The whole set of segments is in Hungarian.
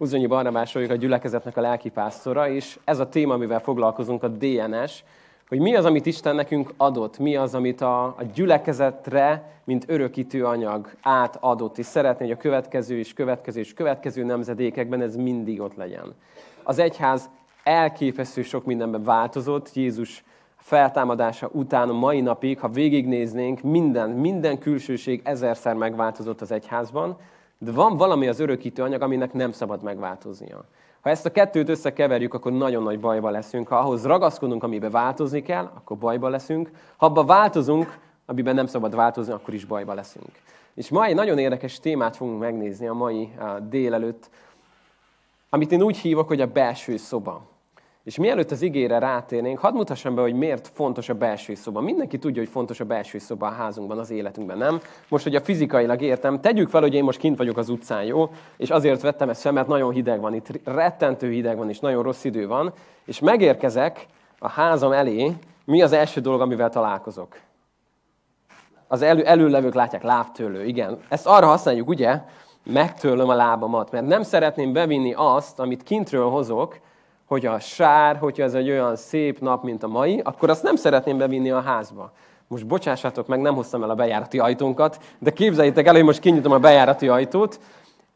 Uzonyi Barnabás vagyok a gyülekezetnek a lelkipásztora, és ez a téma, amivel foglalkozunk, a DNS, hogy mi az, amit Isten nekünk adott, mi az, amit a, a gyülekezetre, mint örökítő anyag átadott, és szeretné, hogy a következő és következő és következő nemzedékekben ez mindig ott legyen. Az egyház elképesztő sok mindenben változott, Jézus feltámadása után a mai napig, ha végignéznénk, minden, minden külsőség ezerszer megváltozott az egyházban, de van valami az örökítő anyag, aminek nem szabad megváltoznia. Ha ezt a kettőt összekeverjük, akkor nagyon nagy bajba leszünk. Ha ahhoz ragaszkodunk, amiben változni kell, akkor bajba leszünk. Ha abba változunk, amiben nem szabad változni, akkor is bajba leszünk. És ma egy nagyon érdekes témát fogunk megnézni a mai délelőtt, amit én úgy hívok, hogy a belső szoba. És mielőtt az igére rátérnénk, hadd mutassam be, hogy miért fontos a belső szoba. Mindenki tudja, hogy fontos a belső szoba a házunkban, az életünkben, nem? Most, hogy a fizikailag értem, tegyük fel, hogy én most kint vagyok az utcán, jó? És azért vettem ezt fel, mert nagyon hideg van, itt rettentő hideg van, és nagyon rossz idő van, és megérkezek a házam elé, mi az első dolog, amivel találkozok? Az elő, előlevők látják, lábtőlő, igen. Ezt arra használjuk, ugye? Megtőlöm a lábamat, mert nem szeretném bevinni azt, amit kintről hozok, hogy a sár, hogyha ez egy olyan szép nap, mint a mai, akkor azt nem szeretném bevinni a házba. Most bocsássátok meg, nem hoztam el a bejárati ajtónkat, de képzeljétek el, hogy most kinyitom a bejárati ajtót,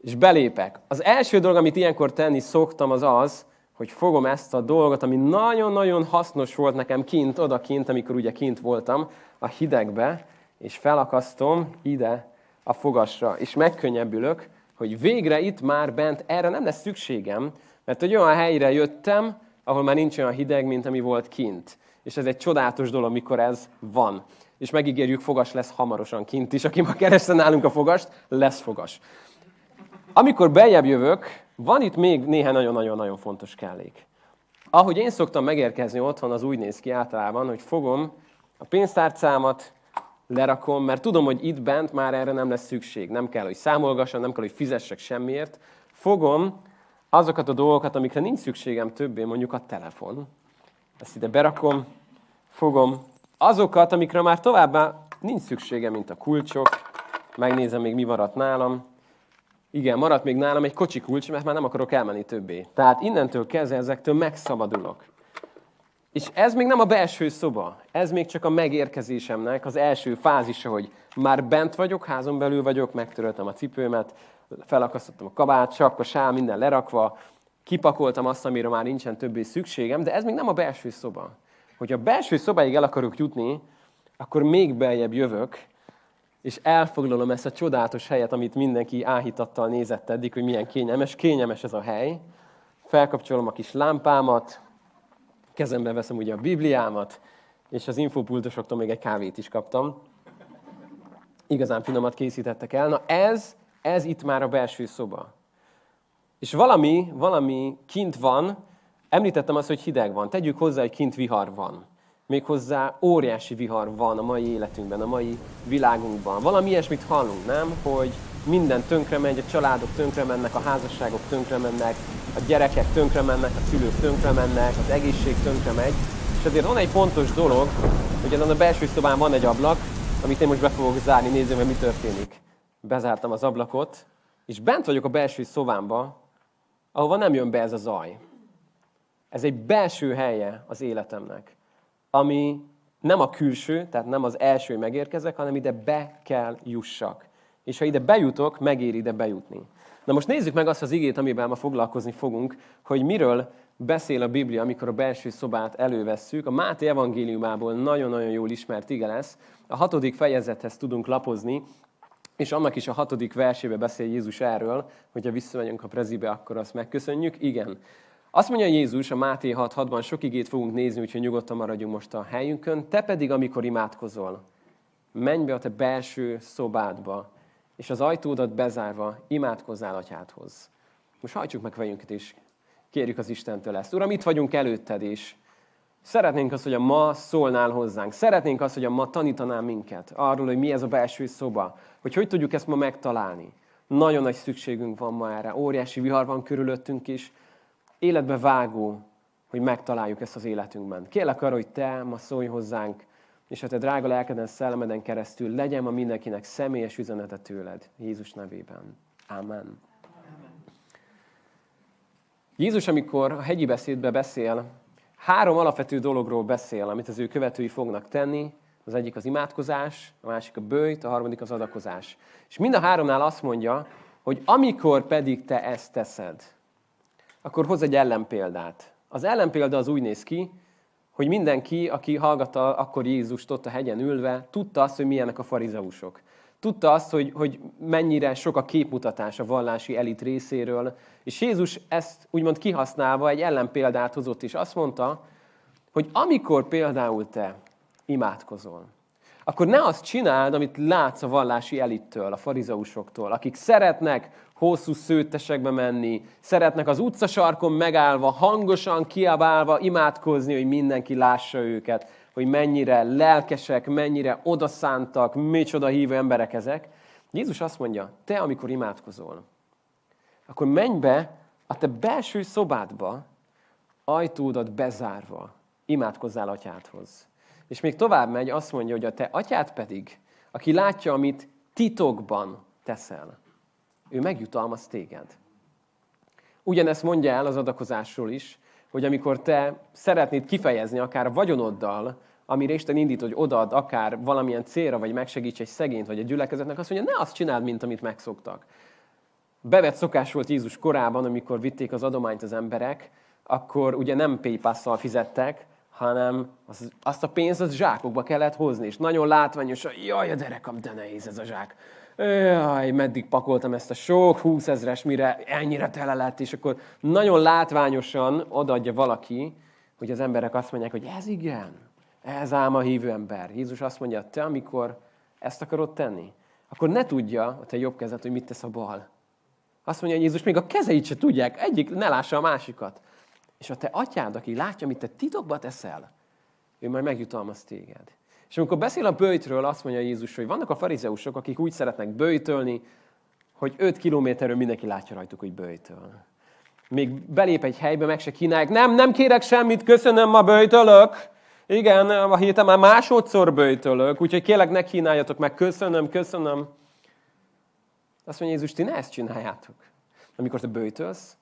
és belépek. Az első dolog, amit ilyenkor tenni szoktam, az az, hogy fogom ezt a dolgot, ami nagyon-nagyon hasznos volt nekem kint, odakint, amikor ugye kint voltam, a hidegbe, és felakasztom ide a fogasra, és megkönnyebbülök, hogy végre itt már bent erre nem lesz szükségem, mert egy olyan helyre jöttem, ahol már nincs olyan hideg, mint ami volt kint. És ez egy csodálatos dolog, mikor ez van. És megígérjük, fogas lesz hamarosan kint is. Aki ma kereste nálunk a fogast, lesz fogas. Amikor beljebb jövök, van itt még néhány nagyon-nagyon-nagyon fontos kellék. Ahogy én szoktam megérkezni otthon, az úgy néz ki általában, hogy fogom a pénztárcámat, lerakom, mert tudom, hogy itt bent már erre nem lesz szükség. Nem kell, hogy számolgassam, nem kell, hogy fizessek semmiért. Fogom azokat a dolgokat, amikre nincs szükségem többé, mondjuk a telefon. Ezt ide berakom, fogom. Azokat, amikre már továbbá nincs szükségem, mint a kulcsok. Megnézem még, mi maradt nálam. Igen, maradt még nálam egy kocsi kulcs, mert már nem akarok elmenni többé. Tehát innentől kezdve ezektől megszabadulok. És ez még nem a belső szoba, ez még csak a megérkezésemnek az első fázisa, hogy már bent vagyok, házon belül vagyok, megtöröltem a cipőmet, felakasztottam a kabát, sapka, sál, minden lerakva, kipakoltam azt, amire már nincsen többé szükségem, de ez még nem a belső szoba. Hogyha a belső szobáig el akarok jutni, akkor még beljebb jövök, és elfoglalom ezt a csodálatos helyet, amit mindenki áhítattal nézett eddig, hogy milyen kényelmes. Kényelmes ez a hely. Felkapcsolom a kis lámpámat, kezembe veszem ugye a Bibliámat, és az infopultosoktól még egy kávét is kaptam. Igazán finomat készítettek el. Na ez ez itt már a belső szoba. És valami, valami kint van, említettem azt, hogy hideg van. Tegyük hozzá, hogy kint vihar van. Méghozzá óriási vihar van a mai életünkben, a mai világunkban. Valami ilyesmit hallunk, nem? Hogy minden tönkre megy, a családok tönkre mennek, a házasságok tönkre mennek, a gyerekek tönkre mennek, a szülők tönkre mennek, az egészség tönkre megy. És azért van egy pontos dolog, hogy ezen a belső szobán van egy ablak, amit én most be fogok zárni, nézzük hogy mi történik bezártam az ablakot, és bent vagyok a belső szobámba, ahova nem jön be ez a zaj. Ez egy belső helye az életemnek, ami nem a külső, tehát nem az első, megérkezek, hanem ide be kell jussak. És ha ide bejutok, megéri ide bejutni. Na most nézzük meg azt az igét, amiben ma foglalkozni fogunk, hogy miről beszél a Biblia, amikor a belső szobát elővesszük. A Máté evangéliumából nagyon-nagyon jól ismert ige lesz. A hatodik fejezethez tudunk lapozni, és annak is a hatodik versébe beszél Jézus erről, hogyha visszamegyünk a prezibe, akkor azt megköszönjük. Igen. Azt mondja Jézus a Máté 6.6-ban, sok igét fogunk nézni, úgyhogy nyugodtan maradjunk most a helyünkön. Te pedig, amikor imádkozol, menj be a te belső szobádba, és az ajtódat bezárva imádkozzál atyádhoz. Most hajtsuk meg fejünket, és kérjük az Istentől ezt. Uram, itt vagyunk előtted, és Szeretnénk azt, hogy a ma szólnál hozzánk. Szeretnénk azt, hogy a ma tanítanál minket arról, hogy mi ez a belső szoba. Hogy hogy tudjuk ezt ma megtalálni. Nagyon nagy szükségünk van ma erre. Óriási vihar van körülöttünk is. Életbe vágó, hogy megtaláljuk ezt az életünkben. Kérlek arra, hogy te ma szólj hozzánk, és a te drága lelkeden, szellemeden keresztül legyen ma mindenkinek személyes üzenete tőled. Jézus nevében. Amen. Jézus, amikor a hegyi beszédbe beszél, három alapvető dologról beszél, amit az ő követői fognak tenni. Az egyik az imádkozás, a másik a bőjt, a harmadik az adakozás. És mind a háromnál azt mondja, hogy amikor pedig te ezt teszed, akkor hoz egy ellenpéldát. Az ellenpélda az úgy néz ki, hogy mindenki, aki hallgatta akkor Jézust ott a hegyen ülve, tudta azt, hogy milyenek a farizeusok. Tudta azt, hogy, hogy mennyire sok a képmutatás a vallási elit részéről, és Jézus ezt úgymond kihasználva egy ellenpéldát hozott, és azt mondta, hogy amikor például te imádkozol, akkor ne azt csináld, amit látsz a vallási elittől, a farizeusoktól, akik szeretnek hosszú szőttesekbe menni, szeretnek az utcasarkon megállva, hangosan kiabálva imádkozni, hogy mindenki lássa őket, hogy mennyire lelkesek, mennyire odaszántak, micsoda hívő emberek ezek. Jézus azt mondja, te amikor imádkozol, akkor menj be a te belső szobádba, ajtódat bezárva, imádkozzál atyádhoz. És még tovább megy, azt mondja, hogy a te atyád pedig, aki látja, amit titokban teszel, ő megjutalmaz téged. Ugyanezt mondja el az adakozásról is, hogy amikor te szeretnéd kifejezni akár a vagyonoddal, amire Isten indít, hogy odaad akár valamilyen célra, vagy megsegíts egy szegényt, vagy egy gyülekezetnek, azt mondja, ne azt csináld, mint amit megszoktak. Bevett szokás volt Jézus korában, amikor vitték az adományt az emberek, akkor ugye nem paypass fizettek, hanem az, azt a pénzt az zsákokba kellett hozni, és nagyon látványos, jaj, a derekam, de nehéz ez a zsák. Jaj, meddig pakoltam ezt a sok húszezres, mire ennyire tele lett, és akkor nagyon látványosan odaadja valaki, hogy az emberek azt mondják, hogy ez igen, ez ám a hívő ember. Jézus azt mondja, te amikor ezt akarod tenni, akkor ne tudja a te jobb kezed, hogy mit tesz a bal. Azt mondja Jézus, még a kezeit se tudják, egyik ne lássa a másikat. És a te atyád, aki látja, amit te titokba teszel, ő majd megjutalmaz téged. És amikor beszél a bőjtről, azt mondja Jézus, hogy vannak a farizeusok, akik úgy szeretnek bőjtölni, hogy 5 kilométerről mindenki látja rajtuk, hogy bőjtöl. Még belép egy helybe, meg se kínálják. Nem, nem kérek semmit, köszönöm, ma bőjtölök. Igen, a héten már másodszor bőjtölök, úgyhogy kérlek, ne kínáljatok meg, köszönöm, köszönöm. Azt mondja Jézus, ti ne ezt csináljátok. Amikor te bőjtölsz,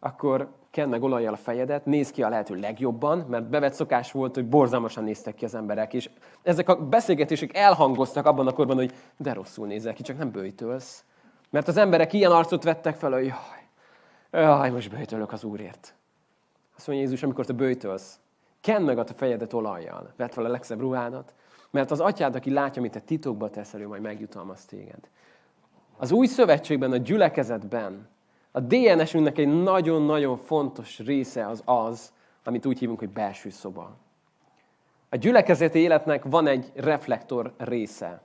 akkor kend meg olajjal a fejedet, néz ki a lehető legjobban, mert bevett szokás volt, hogy borzalmasan néztek ki az emberek, és ezek a beszélgetések elhangoztak abban a korban, hogy de rosszul nézel ki, csak nem bőjtölsz. Mert az emberek ilyen arcot vettek fel, hogy jaj, jaj most bőjtölök az Úrért. Azt mondja Jézus, amikor te bőjtölsz, kend meg a te fejedet olajjal, vedd fel a legszebb ruhádat, mert az atyád, aki látja, amit te titokba teszel, ő majd megjutalmaz téged. Az új szövetségben, a gyülekezetben a DNS-ünknek egy nagyon-nagyon fontos része az az, amit úgy hívunk, hogy belső szoba. A gyülekezeti életnek van egy reflektor része,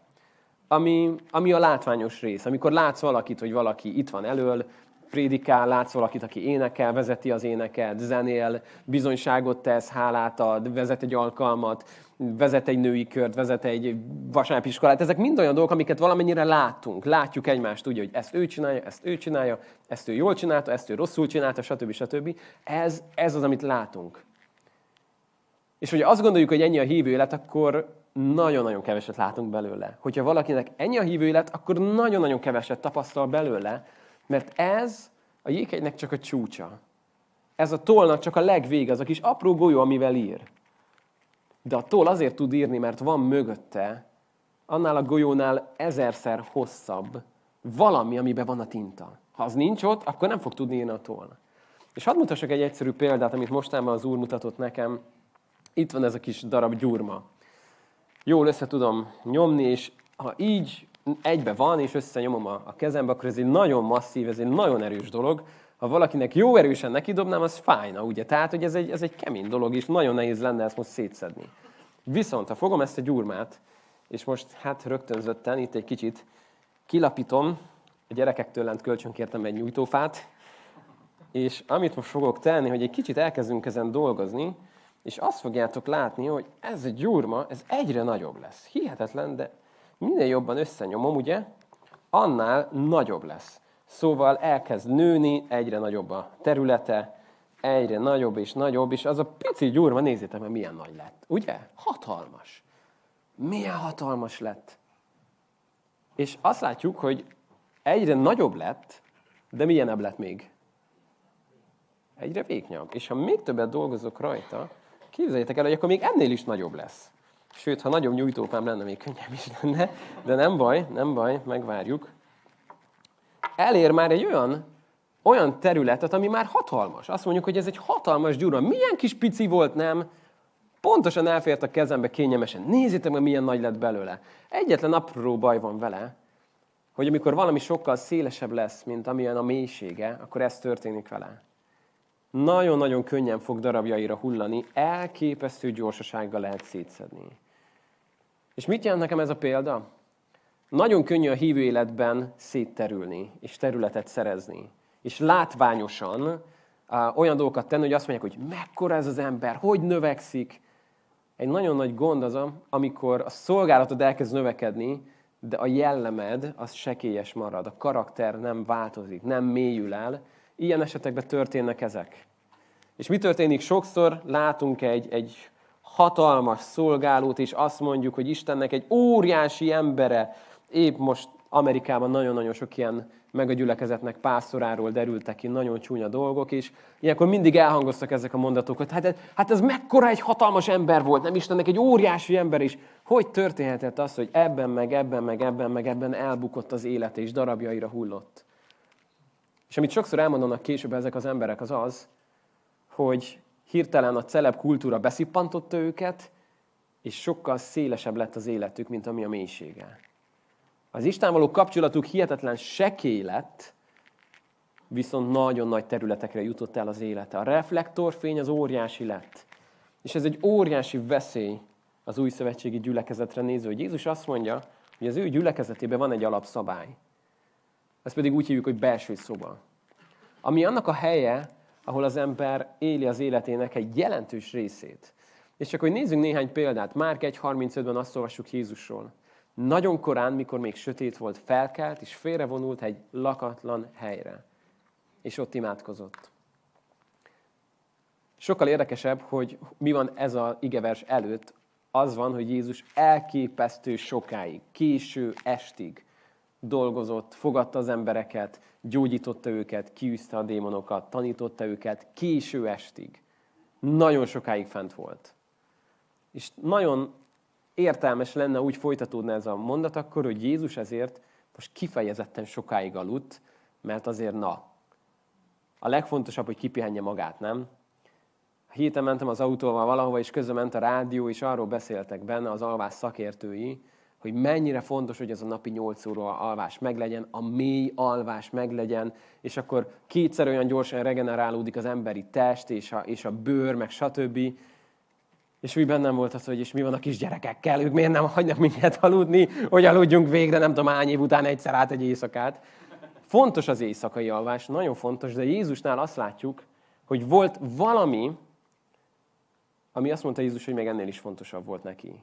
ami, ami a látványos rész. Amikor látsz valakit, hogy valaki itt van elől, prédikál, látsz valakit, aki énekel, vezeti az éneket, zenél, bizonyságot tesz, hálát ad, vezet egy alkalmat, vezet egy női kört, vezet egy vasárnapiskolát. Ezek mind olyan dolgok, amiket valamennyire látunk. Látjuk egymást úgy, hogy ezt ő csinálja, ezt ő csinálja, ezt ő jól csinálta, ezt ő rosszul csinálta, stb. stb. Ez, ez az, amit látunk. És hogyha azt gondoljuk, hogy ennyi a hívő élet, akkor nagyon-nagyon keveset látunk belőle. Hogyha valakinek ennyi a hívő élet, akkor nagyon-nagyon keveset tapasztal belőle, mert ez a jéghegynek csak a csúcsa. Ez a tollnak csak a legvége, az a kis apró golyó, amivel ír. De a toll azért tud írni, mert van mögötte, annál a golyónál ezerszer hosszabb valami, amiben van a tinta. Ha az nincs ott, akkor nem fog tudni írni a toll. És hadd mutassak egy egyszerű példát, amit mostában az úr mutatott nekem. Itt van ez a kis darab gyurma. Jól össze tudom nyomni, és ha így egybe van, és összenyomom a, a kezembe, akkor ez egy nagyon masszív, ez egy nagyon erős dolog. Ha valakinek jó erősen nekidobnám, az fájna, ugye? Tehát, hogy ez egy, ez egy kemény dolog, és nagyon nehéz lenne ezt most szétszedni. Viszont, ha fogom ezt a gyurmát, és most hát rögtönzötten, itt egy kicsit kilapítom, a gyerekektől lent kölcsönkértem egy nyújtófát, és amit most fogok tenni, hogy egy kicsit elkezdünk ezen dolgozni, és azt fogjátok látni, hogy ez a gyurma, ez egyre nagyobb lesz. Hihetetlen, de minél jobban összenyomom, ugye, annál nagyobb lesz. Szóval elkezd nőni, egyre nagyobb a területe, egyre nagyobb és nagyobb, és az a pici gyurma, nézzétek meg, milyen nagy lett. Ugye? Hatalmas. Milyen hatalmas lett. És azt látjuk, hogy egyre nagyobb lett, de milyenebb lett még? egyre vékonyabb. És ha még többet dolgozok rajta, képzeljétek el, hogy akkor még ennél is nagyobb lesz. Sőt, ha nagyobb nyújtópám lenne, még könnyebb is lenne, de nem baj, nem baj, megvárjuk. Elér már egy olyan, olyan területet, ami már hatalmas. Azt mondjuk, hogy ez egy hatalmas gyura. Milyen kis pici volt, nem? Pontosan elfért a kezembe kényelmesen. Nézzétek meg, milyen nagy lett belőle. Egyetlen apró baj van vele, hogy amikor valami sokkal szélesebb lesz, mint amilyen a mélysége, akkor ez történik vele. Nagyon-nagyon könnyen fog darabjaira hullani, elképesztő gyorsasággal lehet szétszedni. És mit jelent nekem ez a példa? Nagyon könnyű a hívő életben szétterülni, és területet szerezni. És látványosan olyan dolgokat tenni, hogy azt mondják, hogy mekkora ez az ember, hogy növekszik. Egy nagyon nagy gond az, amikor a szolgálatod elkezd növekedni, de a jellemed az sekélyes marad, a karakter nem változik, nem mélyül el. Ilyen esetekben történnek ezek. És mi történik? Sokszor látunk egy, egy hatalmas szolgálót, és azt mondjuk, hogy Istennek egy óriási embere, épp most Amerikában nagyon-nagyon sok ilyen meg a gyülekezetnek pászoráról derültek ki nagyon csúnya dolgok is. Ilyenkor mindig elhangoztak ezek a mondatok, hogy hát, hát ez mekkora egy hatalmas ember volt, nem Istennek egy óriási ember is. Hogy történhetett az, hogy ebben, meg ebben, meg ebben, meg ebben elbukott az élete, és darabjaira hullott? És amit sokszor elmondanak később ezek az emberek, az az, hogy hirtelen a celeb kultúra beszippantotta őket, és sokkal szélesebb lett az életük, mint ami a mélysége. Az Isten való kapcsolatuk hihetetlen sekély lett, viszont nagyon nagy területekre jutott el az élete. A reflektorfény az óriási lett. És ez egy óriási veszély az új szövetségi gyülekezetre nézve, hogy Jézus azt mondja, hogy az ő gyülekezetében van egy alapszabály. Ezt pedig úgy hívjuk, hogy belső szoba. Ami annak a helye, ahol az ember éli az életének egy jelentős részét. És csak hogy nézzünk néhány példát. Márk 1.35-ben azt olvassuk Jézusról. Nagyon korán, mikor még sötét volt, felkelt, és félrevonult egy lakatlan helyre. És ott imádkozott. Sokkal érdekesebb, hogy mi van ez az igevers előtt. Az van, hogy Jézus elképesztő sokáig, késő estig dolgozott, fogadta az embereket, gyógyította őket, kiűzte a démonokat, tanította őket, késő estig. Nagyon sokáig fent volt. És nagyon értelmes lenne úgy folytatódna ez a mondat akkor, hogy Jézus ezért most kifejezetten sokáig aludt, mert azért na, a legfontosabb, hogy kipihenje magát, nem? Héten mentem az autóval valahova, és közben ment a rádió, és arról beszéltek benne az alvás szakértői, hogy mennyire fontos, hogy ez a napi 8 óra alvás meglegyen, a mély alvás meglegyen, és akkor kétszer olyan gyorsan regenerálódik az emberi test, és a, és a bőr, meg stb. És úgy bennem volt az, hogy és mi van a kisgyerekekkel, ők miért nem hagynak minket aludni, hogy aludjunk végre, nem tudom hány év után egyszer át egy éjszakát. Fontos az éjszakai alvás, nagyon fontos, de Jézusnál azt látjuk, hogy volt valami, ami azt mondta Jézus, hogy még ennél is fontosabb volt neki.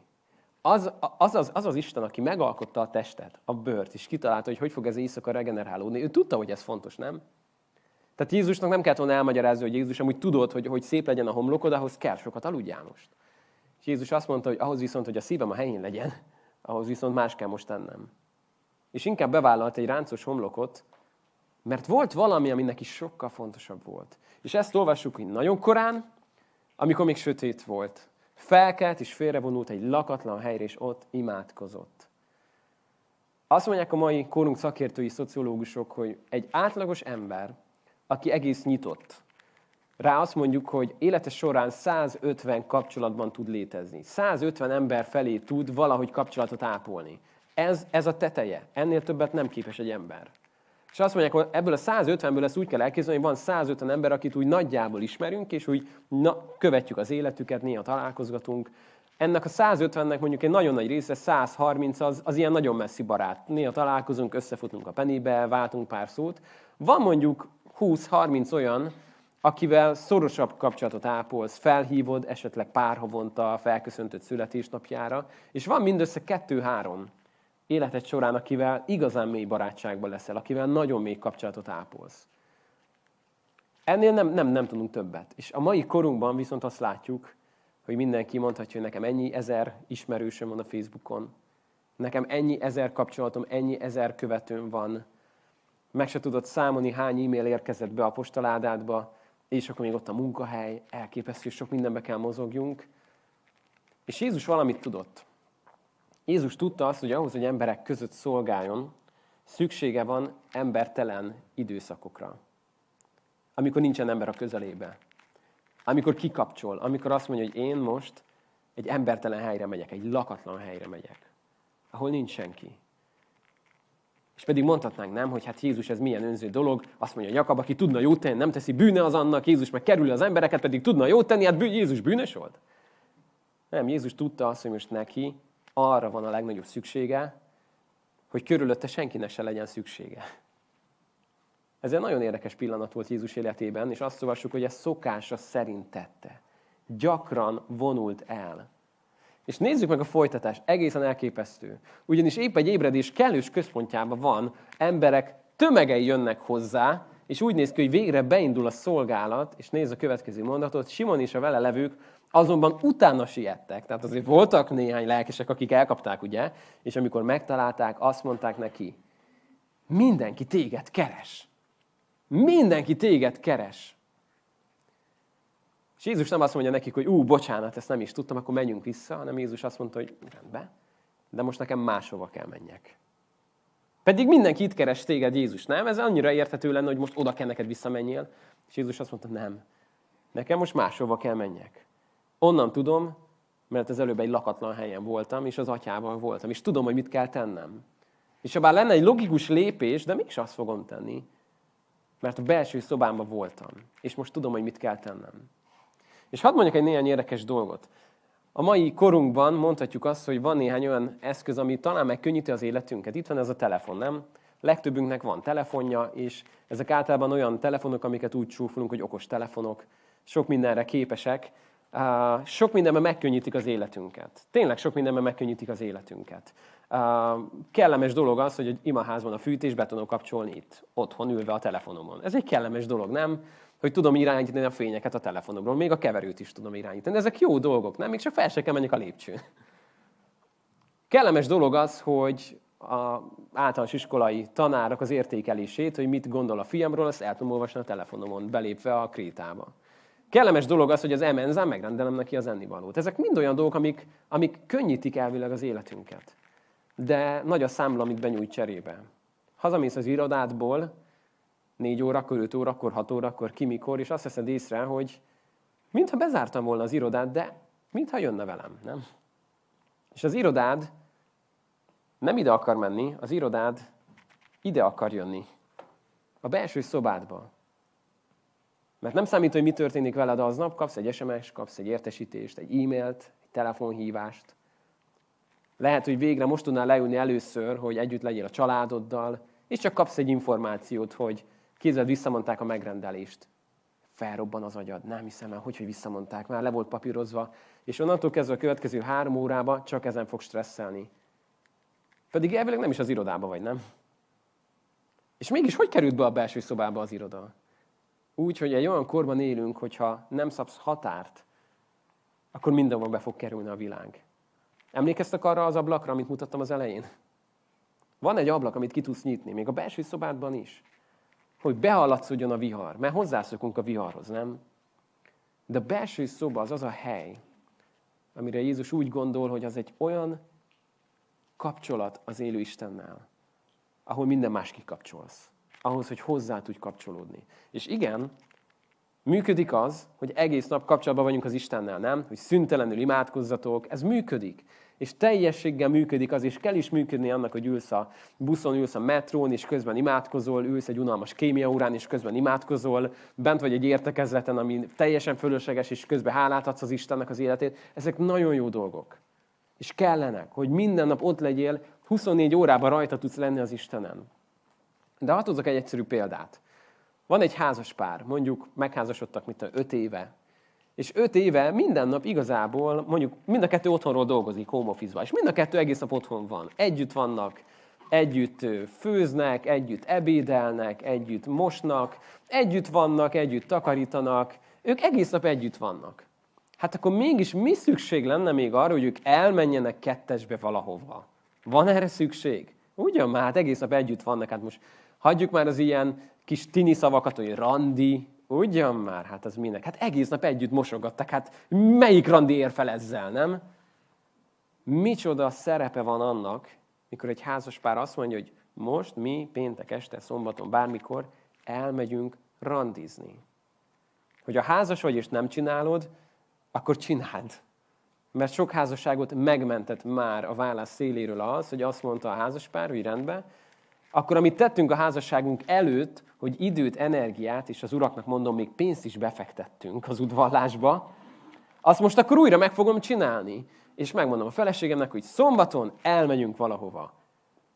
Az az, az, az az Isten, aki megalkotta a testet, a bőrt, és kitalálta, hogy hogy fog ez éjszaka regenerálódni. Ő tudta, hogy ez fontos, nem? Tehát Jézusnak nem kellett volna elmagyarázni, hogy Jézus amúgy tudod, hogy, hogy szép legyen a homlokod, ahhoz kell sokat aludjál most. És Jézus azt mondta, hogy ahhoz viszont, hogy a szívem a helyén legyen, ahhoz viszont más kell most tennem. És inkább bevállalt egy ráncos homlokot, mert volt valami, ami neki sokkal fontosabb volt. És ezt olvassuk, hogy nagyon korán, amikor még sötét volt. Felkelt és félrevonult egy lakatlan helyre, és ott imádkozott. Azt mondják a mai korunk szakértői szociológusok, hogy egy átlagos ember, aki egész nyitott, rá azt mondjuk, hogy élete során 150 kapcsolatban tud létezni. 150 ember felé tud valahogy kapcsolatot ápolni. Ez, ez a teteje. Ennél többet nem képes egy ember. És azt mondják, hogy ebből a 150-ből ezt úgy kell elképzelni, hogy van 150 ember, akit úgy nagyjából ismerünk, és úgy na, követjük az életüket, néha találkozgatunk. Ennek a 150-nek mondjuk egy nagyon nagy része, 130 az, az ilyen nagyon messzi barát. Néha találkozunk, összefutunk a penébe, váltunk pár szót. Van mondjuk 20-30 olyan, akivel szorosabb kapcsolatot ápolsz, felhívod, esetleg pár havonta felköszöntött születésnapjára, és van mindössze kettő-három életed során, akivel igazán mély barátságban leszel, akivel nagyon mély kapcsolatot ápolsz. Ennél nem, nem, nem tudunk többet. És a mai korunkban viszont azt látjuk, hogy mindenki mondhatja, hogy nekem ennyi ezer ismerősöm van a Facebookon, nekem ennyi ezer kapcsolatom, ennyi ezer követőm van, meg se tudod számolni, hány e-mail érkezett be a postaládádba, és akkor még ott a munkahely, elképesztő, sok mindenbe kell mozogjunk. És Jézus valamit tudott. Jézus tudta azt, hogy ahhoz, hogy emberek között szolgáljon, szüksége van embertelen időszakokra. Amikor nincsen ember a közelébe. Amikor kikapcsol, amikor azt mondja, hogy én most egy embertelen helyre megyek, egy lakatlan helyre megyek, ahol nincs senki. És pedig mondhatnánk, nem, hogy hát Jézus ez milyen önző dolog, azt mondja Jakab, aki tudna jót tenni, nem teszi bűne az annak, Jézus meg kerül az embereket, pedig tudna jót tenni, hát Jézus bűnös volt. Nem, Jézus tudta azt, hogy most neki arra van a legnagyobb szüksége, hogy körülötte senkinek se legyen szüksége. Ez egy nagyon érdekes pillanat volt Jézus életében, és azt olvassuk, hogy ez szokása szerint tette. Gyakran vonult el. És nézzük meg a folytatást, egészen elképesztő. Ugyanis épp egy ébredés kellős központjában van, emberek tömegei jönnek hozzá, és úgy néz ki, hogy végre beindul a szolgálat, és nézz a következő mondatot, Simon és a vele levők azonban utána siettek. Tehát azért voltak néhány lelkesek, akik elkapták, ugye? És amikor megtalálták, azt mondták neki, mindenki téged keres. Mindenki téged keres. És Jézus nem azt mondja nekik, hogy ú, bocsánat, ezt nem is tudtam, akkor menjünk vissza, hanem Jézus azt mondta, hogy rendben, de most nekem máshova kell menjek. Pedig mindenki itt keres téged, Jézus, nem? Ez annyira érthető lenne, hogy most oda kell neked visszamenjél. És Jézus azt mondta, nem. Nekem most máshova kell menjek. Onnan tudom, mert az előbb egy lakatlan helyen voltam, és az atyával voltam, és tudom, hogy mit kell tennem. És ha bár lenne egy logikus lépés, de mégis azt fogom tenni, mert a belső szobámban voltam, és most tudom, hogy mit kell tennem. És hadd mondjak egy néhány érdekes dolgot. A mai korunkban mondhatjuk azt, hogy van néhány olyan eszköz, ami talán megkönnyíti az életünket. Itt van ez a telefon, nem? Legtöbbünknek van telefonja, és ezek általában olyan telefonok, amiket úgy csúfolunk, hogy okos telefonok, sok mindenre képesek, sok mindenben megkönnyítik az életünket. Tényleg sok mindenben megkönnyítik az életünket. Kellemes dolog az, hogy egy imaházban a fűtés be tudom kapcsolni itt, otthon ülve a telefonomon. Ez egy kellemes dolog, nem? Hogy tudom irányítani a fényeket a telefonomról, még a keverőt is tudom irányítani. Ezek jó dolgok, nem? Még csak fel se kell menjek a lépcsőn. Kellemes dolog az, hogy a általános iskolai tanárok az értékelését, hogy mit gondol a fiamról, azt el tudom olvasni a telefonomon, belépve a krétába. Kellemes dolog az, hogy az emenzán megrendelem neki az ennivalót. Ezek mind olyan dolgok, amik, amik könnyítik elvileg az életünket. De nagy a számla, amit benyújt cserébe. Hazamész az irodádból, négy órakor, öt órakor, hat órakor, ki mikor, és azt veszed észre, hogy mintha bezártam volna az irodát, de mintha jönne velem, nem? És az irodád nem ide akar menni, az irodád ide akar jönni. A belső szobádba. Mert nem számít, hogy mi történik veled aznap, kapsz egy SMS, kapsz egy értesítést, egy e-mailt, egy telefonhívást. Lehet, hogy végre most tudnál leülni először, hogy együtt legyél a családoddal, és csak kapsz egy információt, hogy kézzel visszamondták a megrendelést. Felrobban az agyad. Nem hiszem el, hogy, hogy visszamondták. Már le volt papírozva. És onnantól kezdve a következő három órába csak ezen fog stresszelni. Pedig elvileg nem is az irodába vagy, nem? És mégis hogy került be a belső szobába az iroda? Úgy, hogy egy olyan korban élünk, hogyha nem szabsz határt, akkor mindenhol be fog kerülni a világ. Emlékeztek arra az ablakra, amit mutattam az elején? Van egy ablak, amit ki tudsz nyitni, még a belső szobádban is. Hogy behallatszódjon a vihar, mert hozzászokunk a viharhoz, nem? De a belső szoba az az a hely, amire Jézus úgy gondol, hogy az egy olyan kapcsolat az élő Istennel, ahol minden más kikapcsolsz ahhoz, hogy hozzá tudj kapcsolódni. És igen, működik az, hogy egész nap kapcsolatban vagyunk az Istennel, nem? Hogy szüntelenül imádkozzatok, ez működik. És teljességgel működik az, és kell is működni annak, hogy ülsz a buszon, ülsz a metrón, és közben imádkozol, ülsz egy unalmas kémiaórán, és közben imádkozol, bent vagy egy értekezleten, ami teljesen fölösleges, és közben hálát adsz az Istennek az életét. Ezek nagyon jó dolgok. És kellenek, hogy minden nap ott legyél, 24 órában rajta tudsz lenni az Istenen. De hadd egy egyszerű példát. Van egy házas pár, mondjuk megházasodtak, mint a öt éve, és öt éve minden nap igazából, mondjuk mind a kettő otthonról dolgozik, home office és mind a kettő egész nap otthon van. Együtt vannak, együtt főznek, együtt ebédelnek, együtt mosnak, együtt vannak, együtt takarítanak, ők egész nap együtt vannak. Hát akkor mégis mi szükség lenne még arra, hogy ők elmenjenek kettesbe valahova? Van erre szükség? Ugyan már, hát egész nap együtt vannak, hát most Hagyjuk már az ilyen kis tini szavakat, hogy randi, Ugyan már, hát az minek? Hát egész nap együtt mosogattak, hát melyik randi ér fel ezzel, nem? Micsoda szerepe van annak, mikor egy házas pár azt mondja, hogy most mi péntek este, szombaton, bármikor elmegyünk randizni. Hogy a házas vagy és nem csinálod, akkor csináld. Mert sok házasságot megmentett már a válasz széléről az, hogy azt mondta a házaspár, hogy rendben, akkor amit tettünk a házasságunk előtt, hogy időt, energiát, és az uraknak mondom, még pénzt is befektettünk az udvallásba, azt most akkor újra meg fogom csinálni. És megmondom a feleségemnek, hogy szombaton elmegyünk valahova.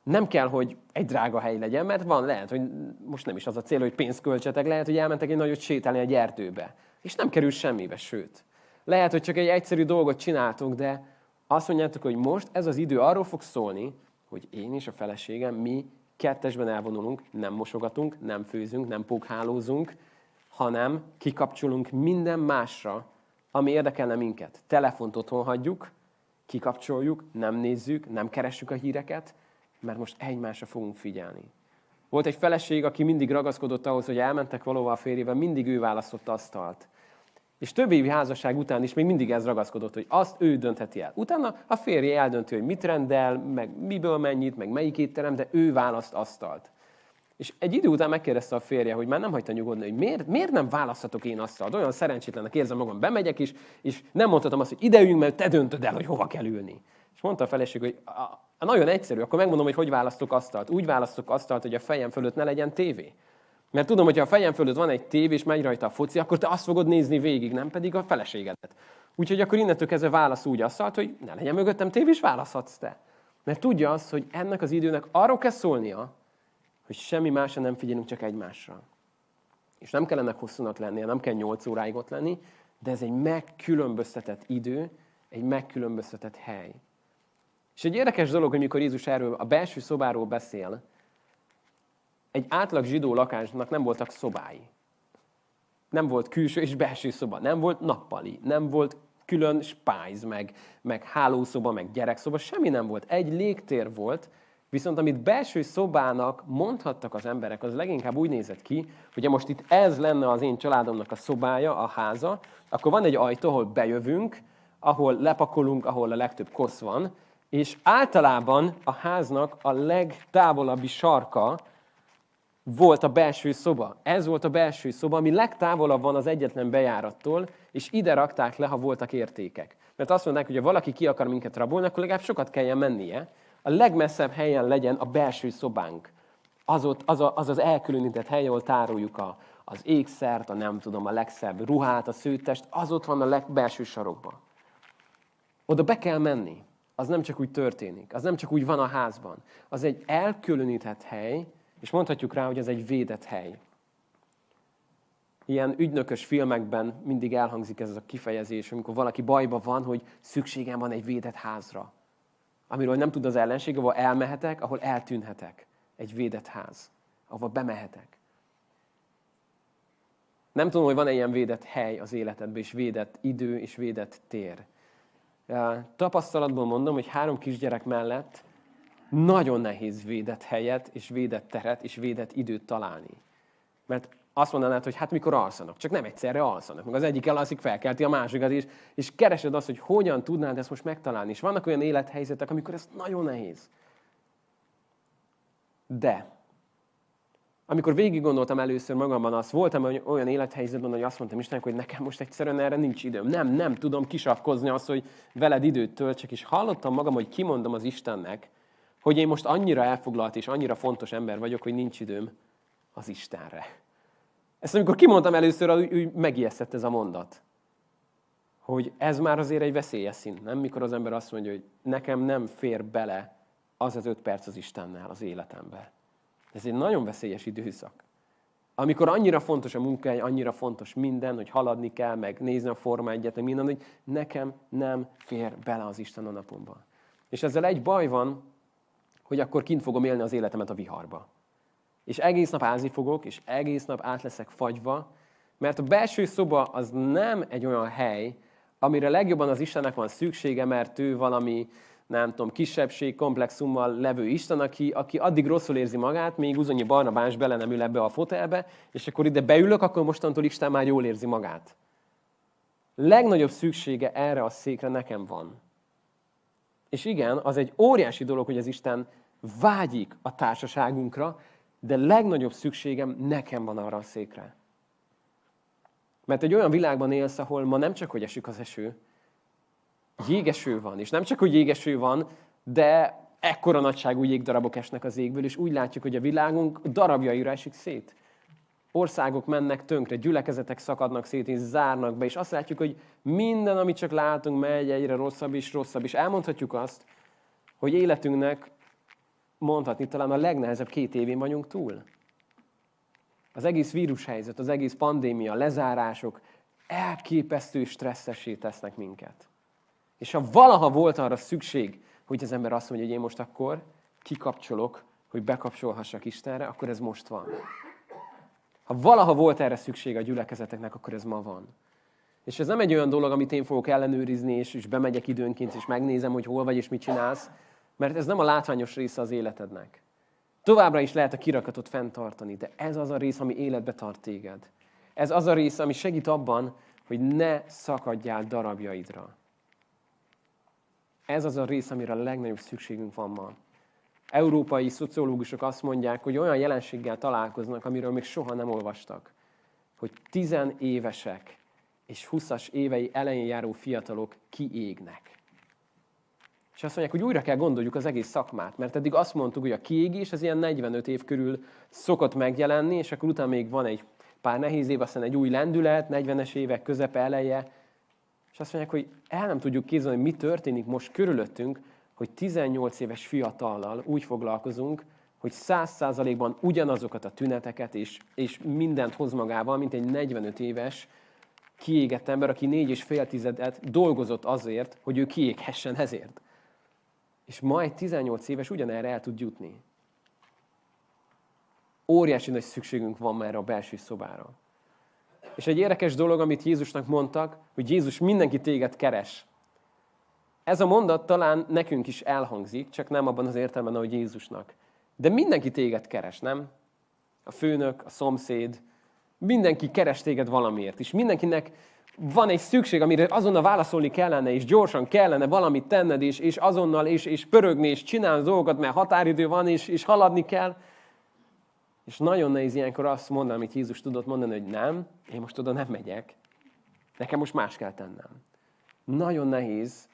Nem kell, hogy egy drága hely legyen, mert van, lehet, hogy most nem is az a cél, hogy pénzt költsetek, lehet, hogy elmentek egy nagyot sétálni egy erdőbe. És nem kerül semmibe, sőt. Lehet, hogy csak egy egyszerű dolgot csináltunk, de azt mondjátok, hogy most ez az idő arról fog szólni, hogy én és a feleségem, mi kettesben elvonulunk, nem mosogatunk, nem főzünk, nem pókhálózunk, hanem kikapcsolunk minden másra, ami érdekelne minket. Telefont otthon hagyjuk, kikapcsoljuk, nem nézzük, nem keressük a híreket, mert most egymásra fogunk figyelni. Volt egy feleség, aki mindig ragaszkodott ahhoz, hogy elmentek valóval a férjével, mindig ő választott asztalt. És több évi házasság után is még mindig ez ragaszkodott, hogy azt ő döntheti el. Utána a férje eldönti, hogy mit rendel, meg miből mennyit, meg melyik étterem, de ő választ asztalt. És egy idő után megkérdezte a férje, hogy már nem hagyta nyugodni, hogy miért, miért nem választhatok én asztalt. Olyan szerencsétlenek érzem magam, bemegyek is, és nem mondhatom azt, hogy ide üljünk, mert te döntöd el, hogy hova kell ülni. És mondta a feleség, hogy a, a, nagyon egyszerű, akkor megmondom, hogy hogy választok asztalt. Úgy választok asztalt, hogy a fejem fölött ne legyen tévé. Mert tudom, hogy ha a fejem fölött van egy tévé, és megy rajta a foci, akkor te azt fogod nézni végig, nem pedig a feleségedet. Úgyhogy akkor innentől kezdve válasz úgy asztalt, hogy ne legyen mögöttem tévé, és választhatsz te. Mert tudja azt, hogy ennek az időnek arról kell szólnia, hogy semmi másra nem figyelünk, csak egymásra. És nem kell ennek hosszúnak lennie, nem kell 8 óráig ott lenni, de ez egy megkülönböztetett idő, egy megkülönböztetett hely. És egy érdekes dolog, hogy mikor Jézus erről a belső szobáról beszél, egy átlag zsidó lakásnak nem voltak szobái. Nem volt külső és belső szoba, nem volt nappali, nem volt külön spájz, meg, meg hálószoba, meg gyerekszoba, semmi nem volt. Egy légtér volt, viszont amit belső szobának mondhattak az emberek, az leginkább úgy nézett ki, hogy most itt ez lenne az én családomnak a szobája, a háza, akkor van egy ajtó, ahol bejövünk, ahol lepakolunk, ahol a legtöbb kosz van, és általában a háznak a legtávolabbi sarka volt a belső szoba. Ez volt a belső szoba, ami legtávolabb van az egyetlen bejárattól, és ide rakták le, ha voltak értékek. Mert azt mondták, hogy ha valaki ki akar minket rabolni, akkor legalább sokat kelljen mennie. A legmesszebb helyen legyen a belső szobánk. Az, ott, az, a, az az elkülönített hely, ahol tároljuk a, az ékszert, a nem tudom, a legszebb ruhát, a szőttest, az ott van a legbelső sarokban. Oda be kell menni. Az nem csak úgy történik, az nem csak úgy van a házban. Az egy elkülönített hely, és mondhatjuk rá, hogy ez egy védett hely. Ilyen ügynökös filmekben mindig elhangzik ez a kifejezés, amikor valaki bajba van, hogy szükségem van egy védett házra. Amiről nem tud az ellenség, ahol elmehetek, ahol eltűnhetek. Egy védett ház, ahol bemehetek. Nem tudom, hogy van-e ilyen védett hely az életedben, és védett idő, és védett tér. Tapasztalatból mondom, hogy három kisgyerek mellett nagyon nehéz védett helyet, és védett teret, és védett időt találni. Mert azt mondanád, hogy hát mikor alszanak, csak nem egyszerre alszanak. Meg az egyik elalszik, felkelti a másikat is, és keresed azt, hogy hogyan tudnád ezt most megtalálni. És vannak olyan élethelyzetek, amikor ez nagyon nehéz. De, amikor végig gondoltam először magamban, azt voltam olyan élethelyzetben, hogy azt mondtam Istennek, hogy nekem most egyszerűen erre nincs időm. Nem, nem tudom kisakkozni azt, hogy veled időt töltsek, és hallottam magam, hogy kimondom az Istennek, hogy én most annyira elfoglalt és annyira fontos ember vagyok, hogy nincs időm az Istenre. Ezt amikor kimondtam először, úgy megijesztett ez a mondat. Hogy ez már azért egy veszélyes szint, nem? Mikor az ember azt mondja, hogy nekem nem fér bele az az öt perc az Istennel az életembe. Ez egy nagyon veszélyes időszak. Amikor annyira fontos a munkáj, annyira fontos minden, hogy haladni kell, meg nézni a Forma egyet, meg minden, hogy nekem nem fér bele az Isten a napomban. És ezzel egy baj van, hogy akkor kint fogom élni az életemet a viharba. És egész nap ázni fogok, és egész nap át leszek fagyva, mert a belső szoba az nem egy olyan hely, amire legjobban az Istennek van szüksége, mert ő valami nem tudom, kisebbség, komplexummal levő Isten, aki, aki addig rosszul érzi magát, még Uzonyi Barnabás bele nem ül ebbe a fotelbe, és akkor ide beülök, akkor mostantól Isten már jól érzi magát. Legnagyobb szüksége erre a székre nekem van. És igen, az egy óriási dolog, hogy az Isten vágyik a társaságunkra, de legnagyobb szükségem nekem van arra a székre. Mert egy olyan világban élsz, ahol ma nem csak, hogy esik az eső, jégeső van. És nem csak, hogy jégeső van, de ekkora nagyságú jégdarabok esnek az égből, és úgy látjuk, hogy a világunk darabjaira esik szét. Országok mennek tönkre, gyülekezetek szakadnak szét, és zárnak be, és azt látjuk, hogy minden, amit csak látunk, megy egyre rosszabb és rosszabb. És elmondhatjuk azt, hogy életünknek mondhatni talán a legnehezebb két évén vagyunk túl. Az egész vírushelyzet, az egész pandémia, lezárások elképesztő stresszesé tesznek minket. És ha valaha volt arra szükség, hogy az ember azt mondja, hogy én most akkor kikapcsolok, hogy bekapcsolhassak Istenre, akkor ez most van. Ha valaha volt erre szükség a gyülekezeteknek, akkor ez ma van. És ez nem egy olyan dolog, amit én fogok ellenőrizni, és, és bemegyek időnként, és megnézem, hogy hol vagy, és mit csinálsz, mert ez nem a látványos része az életednek. Továbbra is lehet a kirakatot fenntartani, de ez az a rész, ami életbe tart téged. Ez az a rész, ami segít abban, hogy ne szakadjál darabjaidra. Ez az a rész, amire a legnagyobb szükségünk van ma. Európai szociológusok azt mondják, hogy olyan jelenséggel találkoznak, amiről még soha nem olvastak, hogy tizenévesek és 20-as évei elején járó fiatalok kiégnek. És azt mondják, hogy újra kell gondoljuk az egész szakmát, mert eddig azt mondtuk, hogy a kiégés az ilyen 45 év körül szokott megjelenni, és akkor utána még van egy pár nehéz év, aztán egy új lendület, 40-es évek közepe eleje, és azt mondják, hogy el nem tudjuk képzelni, hogy mi történik most körülöttünk, hogy 18 éves fiatallal úgy foglalkozunk, hogy 100%-ban ugyanazokat a tüneteket és, és mindent hoz magával, mint egy 45 éves kiégett ember, aki négy és fél tizedet dolgozott azért, hogy ő kiéghessen ezért. És ma egy 18 éves ugyanerre el tud jutni. Óriási nagy szükségünk van már a belső szobára. És egy érdekes dolog, amit Jézusnak mondtak, hogy Jézus mindenki téged keres. Ez a mondat talán nekünk is elhangzik, csak nem abban az értelemben, ahogy Jézusnak. De mindenki téged keres, nem? A főnök, a szomszéd, mindenki keres téged valamiért. És mindenkinek van egy szükség, amire azonnal válaszolni kellene, és gyorsan kellene valamit tenned, és, és azonnal, és, és pörögni, és csinálni dolgokat, mert határidő van, és, és haladni kell. És nagyon nehéz ilyenkor azt mondani, amit Jézus tudott mondani, hogy nem, én most oda nem megyek. Nekem most más kell tennem. Nagyon nehéz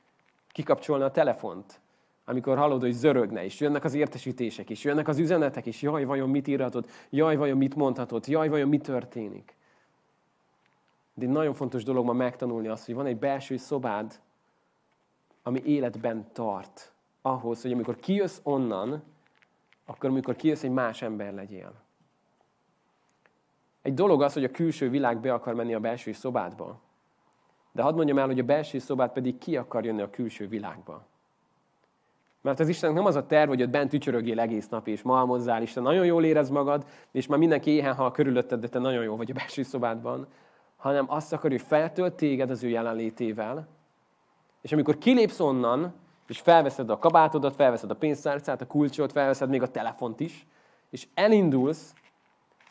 kikapcsolni a telefont, amikor hallod, hogy zörögne, és jönnek az értesítések, és jönnek az üzenetek, és jaj, vajon mit írhatod, jaj, vajon mit mondhatod, jaj, vajon mi történik. De egy nagyon fontos dolog ma megtanulni azt, hogy van egy belső szobád, ami életben tart. Ahhoz, hogy amikor kijössz onnan, akkor amikor kijössz, egy más ember legyél. Egy dolog az, hogy a külső világ be akar menni a belső szobádba. De hadd mondjam el, hogy a belső szobát pedig ki akar jönni a külső világba. Mert az Istennek nem az a terv, hogy ott bent tücsörögél egész nap, és malmozzál, Isten nagyon jól érez magad, és már mindenki éhen hal körülötted, de te nagyon jó vagy a belső szobádban, hanem azt akar, hogy feltölt téged az ő jelenlétével, és amikor kilépsz onnan, és felveszed a kabátodat, felveszed a pénztárcát, a kulcsot, felveszed még a telefont is, és elindulsz,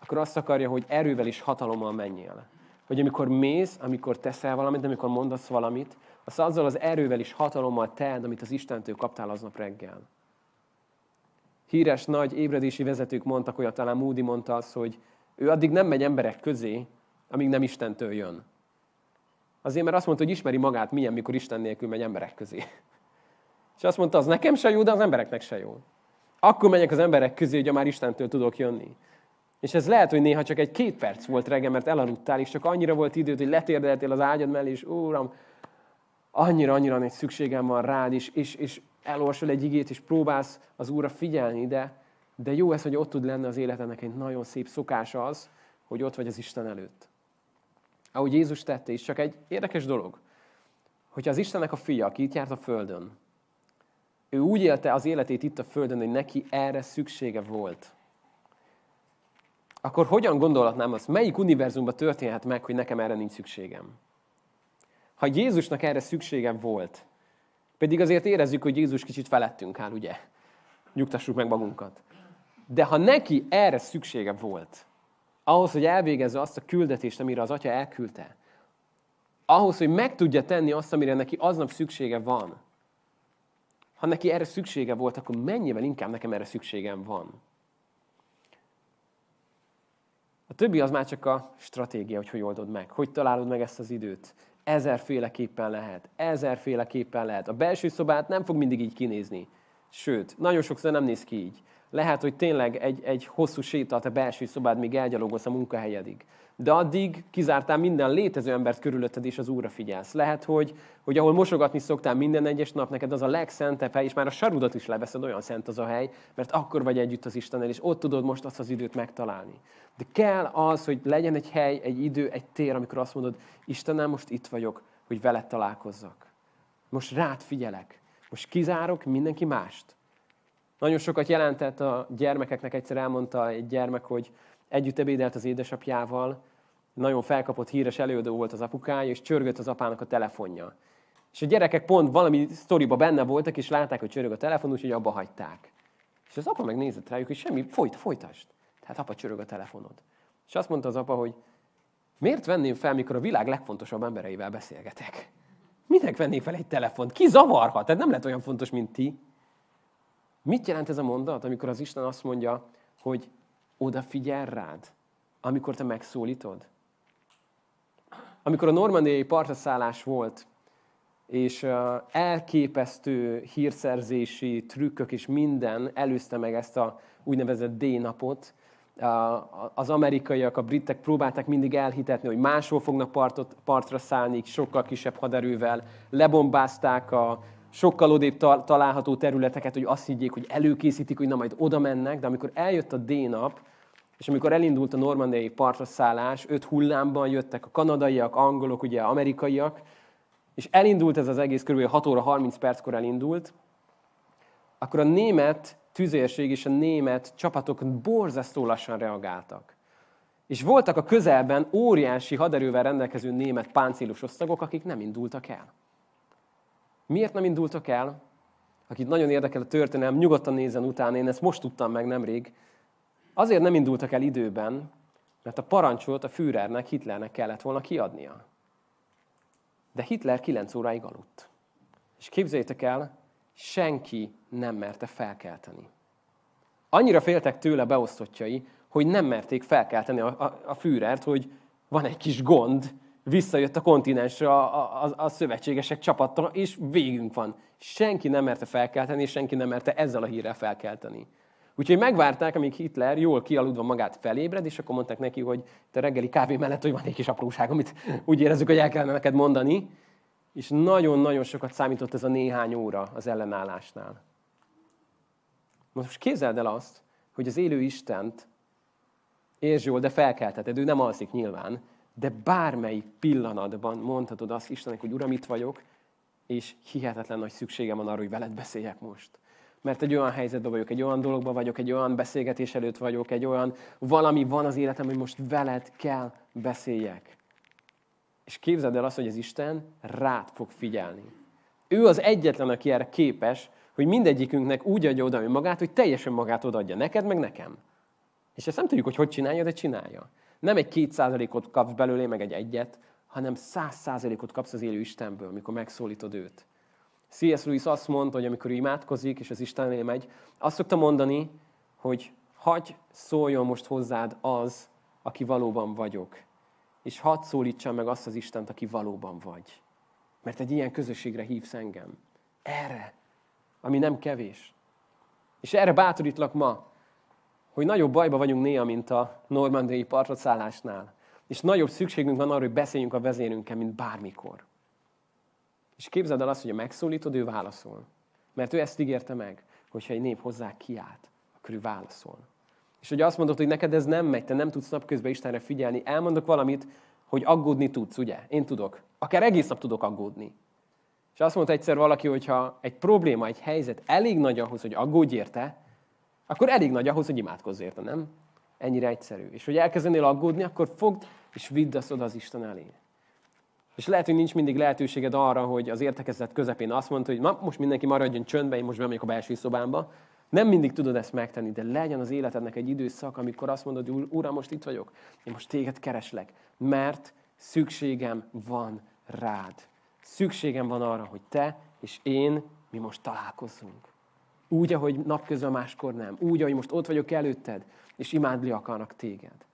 akkor azt akarja, hogy erővel és hatalommal menjél. Hogy amikor mész, amikor teszel valamit, amikor mondasz valamit, az azzal az erővel és hatalommal teld, amit az Istentől kaptál aznap reggel. Híres nagy ébredési vezetők mondtak, hogy talán Moody mondta azt, hogy ő addig nem megy emberek közé, amíg nem Istentől jön. Azért, mert azt mondta, hogy ismeri magát milyen, mikor Isten nélkül megy emberek közé. És azt mondta, az nekem se jó, de az embereknek se jó. Akkor megyek az emberek közé, hogy már Istentől tudok jönni. És ez lehet, hogy néha csak egy két perc volt reggel, mert elaludtál, és csak annyira volt időd, hogy letérdeltél az ágyad mellé, és Úram, annyira, annyira nagy szükségem van rád, és, és, és elolvasol egy igét, és próbálsz az Úrra figyelni, de, de jó ez, hogy ott tud lenni az életednek egy nagyon szép szokása az, hogy ott vagy az Isten előtt. Ahogy Jézus tette, és csak egy érdekes dolog, hogyha az Istennek a fia, aki itt járt a Földön, ő úgy élte az életét itt a Földön, hogy neki erre szüksége volt. Akkor hogyan gondolhatnám azt, melyik univerzumban történhet meg, hogy nekem erre nincs szükségem? Ha Jézusnak erre szüksége volt, Pedig azért érezzük, hogy Jézus kicsit felettünk áll, ugye? Nyugtassuk meg magunkat. De ha neki erre szüksége volt, ahhoz, hogy elvégezze azt a küldetést, amire az atya elküldte, ahhoz, hogy meg tudja tenni azt, amire neki aznap szüksége van, ha neki erre szüksége volt, akkor mennyivel inkább nekem erre szükségem van. A többi az már csak a stratégia, hogy hogy oldod meg. Hogy találod meg ezt az időt. Ezerféleképpen lehet. Ezerféleképpen lehet. A belső szobát nem fog mindig így kinézni. Sőt, nagyon sokszor nem néz ki így. Lehet, hogy tényleg egy, egy hosszú sétát a belső szobád, míg elgyalogolsz a munkahelyedig. De addig kizártál minden létező embert körülötted, és az Úrra figyelsz. Lehet, hogy, hogy ahol mosogatni szoktál minden egyes nap, neked az a legszentebb hely, és már a sarudat is leveszed, olyan szent az a hely, mert akkor vagy együtt az Istennel, és ott tudod most azt az időt megtalálni. De kell az, hogy legyen egy hely, egy idő, egy tér, amikor azt mondod, Istenem, most itt vagyok, hogy veled találkozzak. Most rád figyelek. Most kizárok mindenki mást. Nagyon sokat jelentett a gyermekeknek, egyszer elmondta egy gyermek, hogy együtt ebédelt az édesapjával, nagyon felkapott híres előadó volt az apukája, és csörgött az apának a telefonja. És a gyerekek pont valami sztoriba benne voltak, és látták, hogy csörög a telefon, úgyhogy abba hagyták. És az apa megnézett rájuk, hogy semmi, folyt, folytasd. Tehát apa csörög a telefonod. És azt mondta az apa, hogy miért venném fel, mikor a világ legfontosabb embereivel beszélgetek? Minek vennék fel egy telefont? Ki zavarhat? Tehát nem lett olyan fontos, mint ti. Mit jelent ez a mondat, amikor az Isten azt mondja, hogy odafigyel rád, amikor te megszólítod? Amikor a normandiai partaszállás volt, és elképesztő hírszerzési trükkök és minden előzte meg ezt a úgynevezett D-napot, az amerikaiak, a britek próbálták mindig elhitetni, hogy máshol fognak partot, partra szállni, sokkal kisebb haderővel, lebombázták a sokkal odébb található területeket, hogy azt higgyék, hogy előkészítik, hogy na majd oda mennek, de amikor eljött a D-nap, és amikor elindult a normandiai partra szállás, öt hullámban jöttek a kanadaiak, angolok, ugye amerikaiak, és elindult ez az egész, kb. 6 óra 30 perckor elindult, akkor a német tüzérség és a német csapatok borzasztó lassan reagáltak. És voltak a közelben óriási haderővel rendelkező német páncélos osztagok, akik nem indultak el. Miért nem indultak el? Akit nagyon érdekel a történelem, nyugodtan nézzen utána, én ezt most tudtam meg nemrég. Azért nem indultak el időben, mert a parancsot a Führernek, Hitlernek kellett volna kiadnia. De Hitler 9 óráig aludt. És képzeljétek el, senki nem merte felkelteni. Annyira féltek tőle beosztottjai, hogy nem merték felkelteni a, a, a Führert, hogy van egy kis gond, visszajött a kontinensre a, a, a szövetségesek csapata, és végünk van. Senki nem merte felkelteni, és senki nem merte ezzel a hírrel felkelteni. Úgyhogy megvárták, amíg Hitler jól kialudva magát felébred, és akkor mondták neki, hogy te reggeli kávé mellett, hogy van egy kis apróság, amit úgy érezzük, hogy el kellene neked mondani. És nagyon-nagyon sokat számított ez a néhány óra az ellenállásnál. Most képzeld el azt, hogy az élő Istent értsd jól, de felkelteted, ő nem alszik nyilván, de bármelyik pillanatban mondhatod azt Istennek, hogy Uram, itt vagyok, és hihetetlen nagy szükségem van arra, hogy veled beszéljek most. Mert egy olyan helyzetben vagyok, egy olyan dologban vagyok, egy olyan beszélgetés előtt vagyok, egy olyan valami van az életem, hogy most veled kell beszéljek. És képzeld el azt, hogy az Isten rád fog figyelni. Ő az egyetlen, aki erre képes, hogy mindegyikünknek úgy adja oda magát, hogy teljesen magát odaadja neked, meg nekem. És ezt nem tudjuk, hogy hogy csinálja, de csinálja. Nem egy két százalékot kapsz belőle, meg egy egyet, hanem száz százalékot kapsz az élő Istenből, amikor megszólítod őt. C.S. Lewis azt mondta, hogy amikor ő imádkozik, és az Istennél megy, azt szokta mondani, hogy hagy szóljon most hozzád az, aki valóban vagyok. És hadd szólítsam meg azt az Istent, aki valóban vagy. Mert egy ilyen közösségre hívsz engem. Erre, ami nem kevés. És erre bátorítlak ma, hogy nagyobb bajba vagyunk néha, mint a normandiai szállásnál. És nagyobb szükségünk van arra, hogy beszéljünk a vezérünkkel, mint bármikor. És képzeld el azt, hogy a megszólítod, ő válaszol. Mert ő ezt ígérte meg, hogyha egy nép hozzá kiállt, akkor ő válaszol. És hogy azt mondod, hogy neked ez nem megy, te nem tudsz napközben Istenre figyelni, elmondok valamit, hogy aggódni tudsz, ugye? Én tudok. Akár egész nap tudok aggódni. És azt mondta egyszer valaki, hogy ha egy probléma, egy helyzet elég nagy ahhoz, hogy aggódj érte, akkor elég nagy ahhoz, hogy imádkozz érte, nem? Ennyire egyszerű. És hogy elkezdenél aggódni, akkor fogd és vidd azt oda az Isten elé. És lehet, hogy nincs mindig lehetőséged arra, hogy az értekezlet közepén azt mondta, hogy na, most mindenki maradjon csöndbe, én most bemegyek a belső szobámba. Nem mindig tudod ezt megtenni, de legyen az életednek egy időszak, amikor azt mondod, hogy Uram, most itt vagyok, én most téged kereslek, mert szükségem van rád. Szükségem van arra, hogy te és én, mi most találkozzunk. Úgy, ahogy napközben máskor nem. Úgy, ahogy most ott vagyok előtted, és imádni akarnak téged.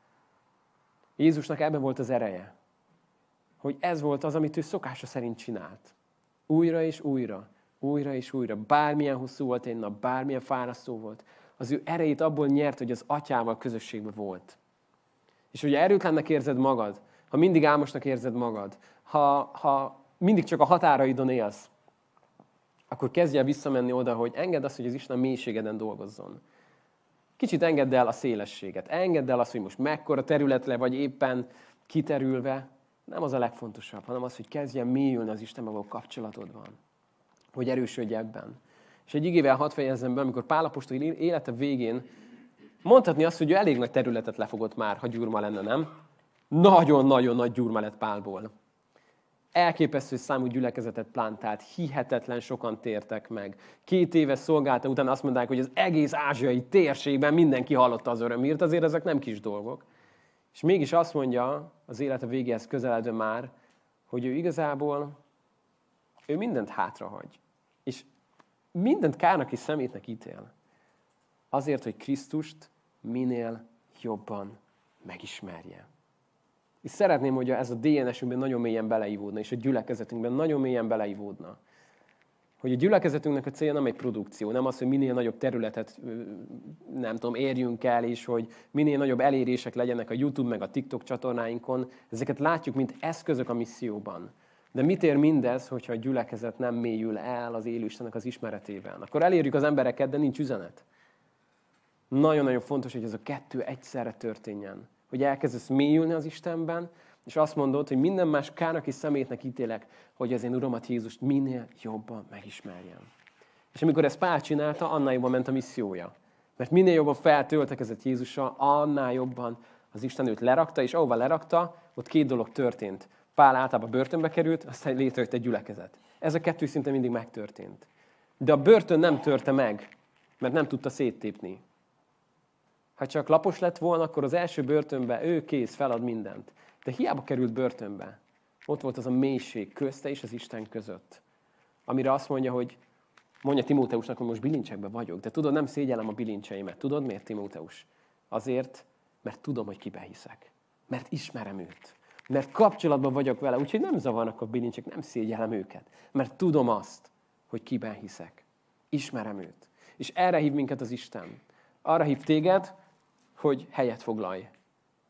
Jézusnak ebben volt az ereje, hogy ez volt az, amit ő szokása szerint csinált. Újra és újra, újra és újra, bármilyen hosszú volt egy nap, bármilyen fárasztó volt, az ő erejét abból nyert, hogy az atyával közösségben volt. És hogyha erőtlennek érzed magad, ha mindig álmosnak érzed magad, ha, ha mindig csak a határaidon élsz, akkor kezdj el visszamenni oda, hogy engedd azt, hogy az Isten a mélységeden dolgozzon. Kicsit engedd el a szélességet. Engedd el azt, hogy most mekkora területre vagy éppen kiterülve. Nem az a legfontosabb, hanem az, hogy kezdjen mélyülni az Isten való kapcsolatodban. Hogy erősödj ebben. És egy igével hadd fejezzem be, amikor Pálapostól élete végén mondhatni azt, hogy ő elég nagy területet lefogott már, ha gyurma lenne, nem? Nagyon-nagyon nagy gyurma lett Pálból elképesztő számú gyülekezetet plantált, hihetetlen sokan tértek meg. Két éves szolgálta után azt mondták, hogy az egész ázsiai térségben mindenki hallotta az örömírt, azért ezek nem kis dolgok. És mégis azt mondja az élete végéhez közeledve már, hogy ő igazából ő mindent hátrahagy. És mindent kárnak és szemétnek ítél. Azért, hogy Krisztust minél jobban megismerje. És szeretném, hogy ez a DNS-ünkben nagyon mélyen beleivódna, és a gyülekezetünkben nagyon mélyen beleivódna. Hogy a gyülekezetünknek a célja nem egy produkció, nem az, hogy minél nagyobb területet, nem tudom, érjünk el, és hogy minél nagyobb elérések legyenek a YouTube meg a TikTok csatornáinkon. Ezeket látjuk, mint eszközök a misszióban. De mit ér mindez, hogyha a gyülekezet nem mélyül el az élő az ismeretében? Akkor elérjük az embereket, de nincs üzenet. Nagyon-nagyon fontos, hogy ez a kettő egyszerre történjen hogy elkezdesz mélyülni az Istenben, és azt mondod, hogy minden más kának és szemétnek ítélek, hogy az én Uramat Jézust minél jobban megismerjem. És amikor ezt Pál csinálta, annál jobban ment a missziója. Mert minél jobban feltöltekezett Jézussal, annál jobban az Isten őt lerakta, és ahova lerakta, ott két dolog történt. Pál általában börtönbe került, aztán létrejött egy gyülekezet. Ez a kettő szinte mindig megtörtént. De a börtön nem törte meg, mert nem tudta széttépni. Ha csak lapos lett volna, akkor az első börtönbe ő kész, felad mindent. De hiába került börtönbe. Ott volt az a mélység közte és az Isten között. Amire azt mondja, hogy mondja Timóteusnak, hogy most bilincsekben vagyok, de tudod, nem szégyellem a bilincseimet. Tudod miért, Timóteus? Azért, mert tudom, hogy kibe hiszek. Mert ismerem őt. Mert kapcsolatban vagyok vele, úgyhogy nem zavarnak a bilincsek, nem szégyellem őket. Mert tudom azt, hogy kiben hiszek. Ismerem őt. És erre hív minket az Isten. Arra hív téged, hogy helyet foglalj.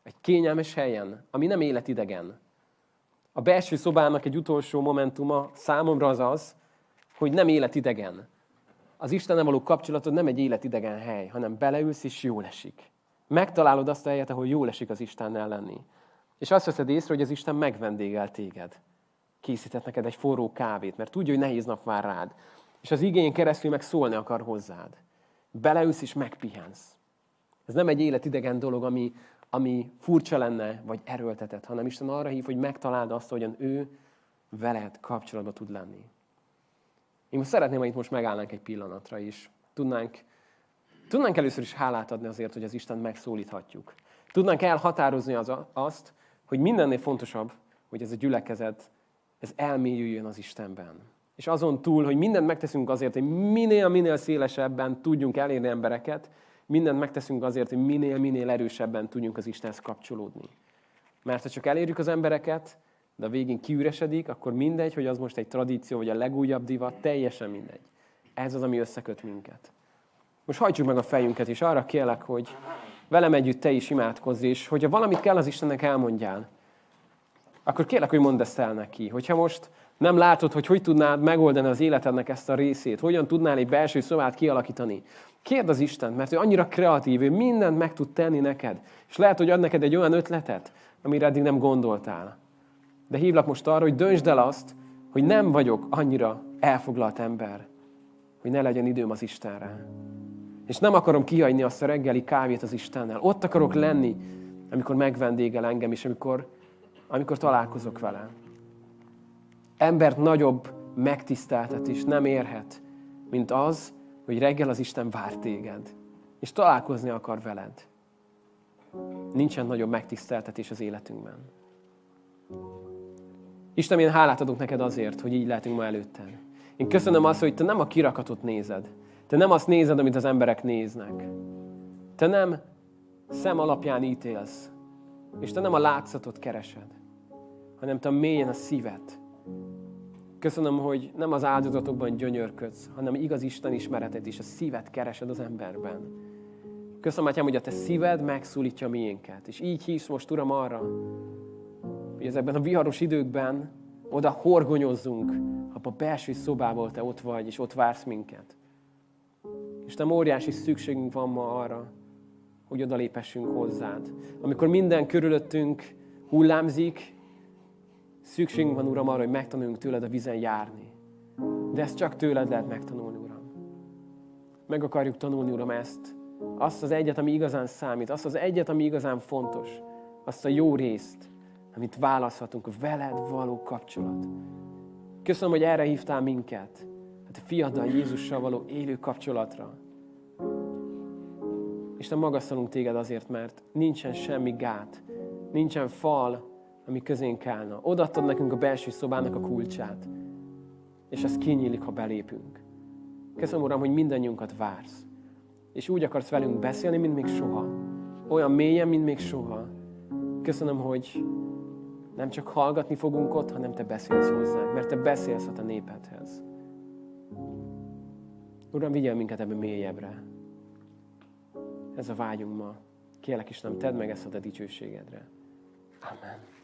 Egy kényelmes helyen, ami nem életidegen. A belső szobának egy utolsó momentuma számomra az az, hogy nem életidegen. Az Istennel való kapcsolatod nem egy életidegen hely, hanem beleülsz és jól esik. Megtalálod azt a helyet, ahol jól esik az Istennel lenni. És azt veszed észre, hogy az Isten megvendégel téged. Készített neked egy forró kávét, mert tudja, hogy nehéz nap vár rád. És az igényen keresztül meg szólni akar hozzád. Beleülsz és megpihensz. Ez nem egy életidegen dolog, ami, ami furcsa lenne, vagy erőltetett, hanem Isten arra hív, hogy megtaláld azt, hogyan ő veled kapcsolatban tud lenni. Én most szeretném, hogy itt most megállnánk egy pillanatra is. Tudnánk, tudnánk először is hálát adni azért, hogy az Isten megszólíthatjuk. Tudnánk elhatározni az, azt, hogy mindennél fontosabb, hogy ez a gyülekezet, ez elmélyüljön az Istenben. És azon túl, hogy mindent megteszünk azért, hogy minél-minél szélesebben tudjunk elérni embereket, mindent megteszünk azért, hogy minél-minél erősebben tudjunk az Istenhez kapcsolódni. Mert ha csak elérjük az embereket, de a végén kiüresedik, akkor mindegy, hogy az most egy tradíció, vagy a legújabb divat, teljesen mindegy. Ez az, ami összeköt minket. Most hajtsuk meg a fejünket, és arra kérlek, hogy velem együtt te is imádkozz, és hogyha valamit kell az Istennek elmondjál, akkor kérlek, hogy mondd ezt el neki. Hogyha most nem látod, hogy hogy tudnád megoldani az életednek ezt a részét, hogyan tudnál egy belső szobát kialakítani, Kérd az Isten, mert ő annyira kreatív, ő mindent meg tud tenni neked. És lehet, hogy ad neked egy olyan ötletet, amire eddig nem gondoltál. De hívlak most arra, hogy döntsd el azt, hogy nem vagyok annyira elfoglalt ember, hogy ne legyen időm az Istenre. És nem akarom kihagyni azt a reggeli kávét az Istennel. Ott akarok lenni, amikor megvendégel engem, és amikor, amikor találkozok vele. Embert nagyobb megtiszteltetés nem érhet, mint az, hogy reggel az Isten vár téged, és találkozni akar veled. Nincsen nagyobb megtiszteltetés az életünkben. Isten, én hálát adok neked azért, hogy így lehetünk ma előtted. Én köszönöm azt, hogy te nem a kirakatot nézed. Te nem azt nézed, amit az emberek néznek. Te nem szem alapján ítélsz, és te nem a látszatot keresed, hanem te mélyen a szívet. Köszönöm, hogy nem az áldozatokban gyönyörködsz, hanem igaz Isten ismeretet és a szívet keresed az emberben. Köszönöm, Atyám, hogy a te szíved megszólítja miénket. És így hívsz most, Uram, arra, hogy ezekben a viharos időkben oda horgonyozzunk, abba a belső szobából te ott vagy, és ott vársz minket. És nem óriási szükségünk van ma arra, hogy odalépessünk hozzád. Amikor minden körülöttünk hullámzik, szükségünk van, Uram, arra, hogy megtanuljunk tőled a vizen járni. De ezt csak tőled lehet megtanulni, Uram. Meg akarjuk tanulni, Uram, ezt. Azt az egyet, ami igazán számít, azt az egyet, ami igazán fontos, azt a jó részt, amit választhatunk, a veled való kapcsolat. Köszönöm, hogy erre hívtál minket, hát a fiaddal, Jézussal való élő kapcsolatra. Isten magasztalunk téged azért, mert nincsen semmi gát, nincsen fal, ami közénk állna. Odaadtad nekünk a belső szobának a kulcsát, és ez kinyílik, ha belépünk. Köszönöm, Uram, hogy mindannyiunkat vársz, és úgy akarsz velünk beszélni, mint még soha. Olyan mélyen, mint még soha. Köszönöm, hogy nem csak hallgatni fogunk ott, hanem Te beszélsz hozzánk, mert Te beszélsz a népedhez. Uram, vigyel minket ebbe mélyebbre. Ez a vágyunk ma. Kérlek nem tedd meg ezt a dicsőségedre. Amen.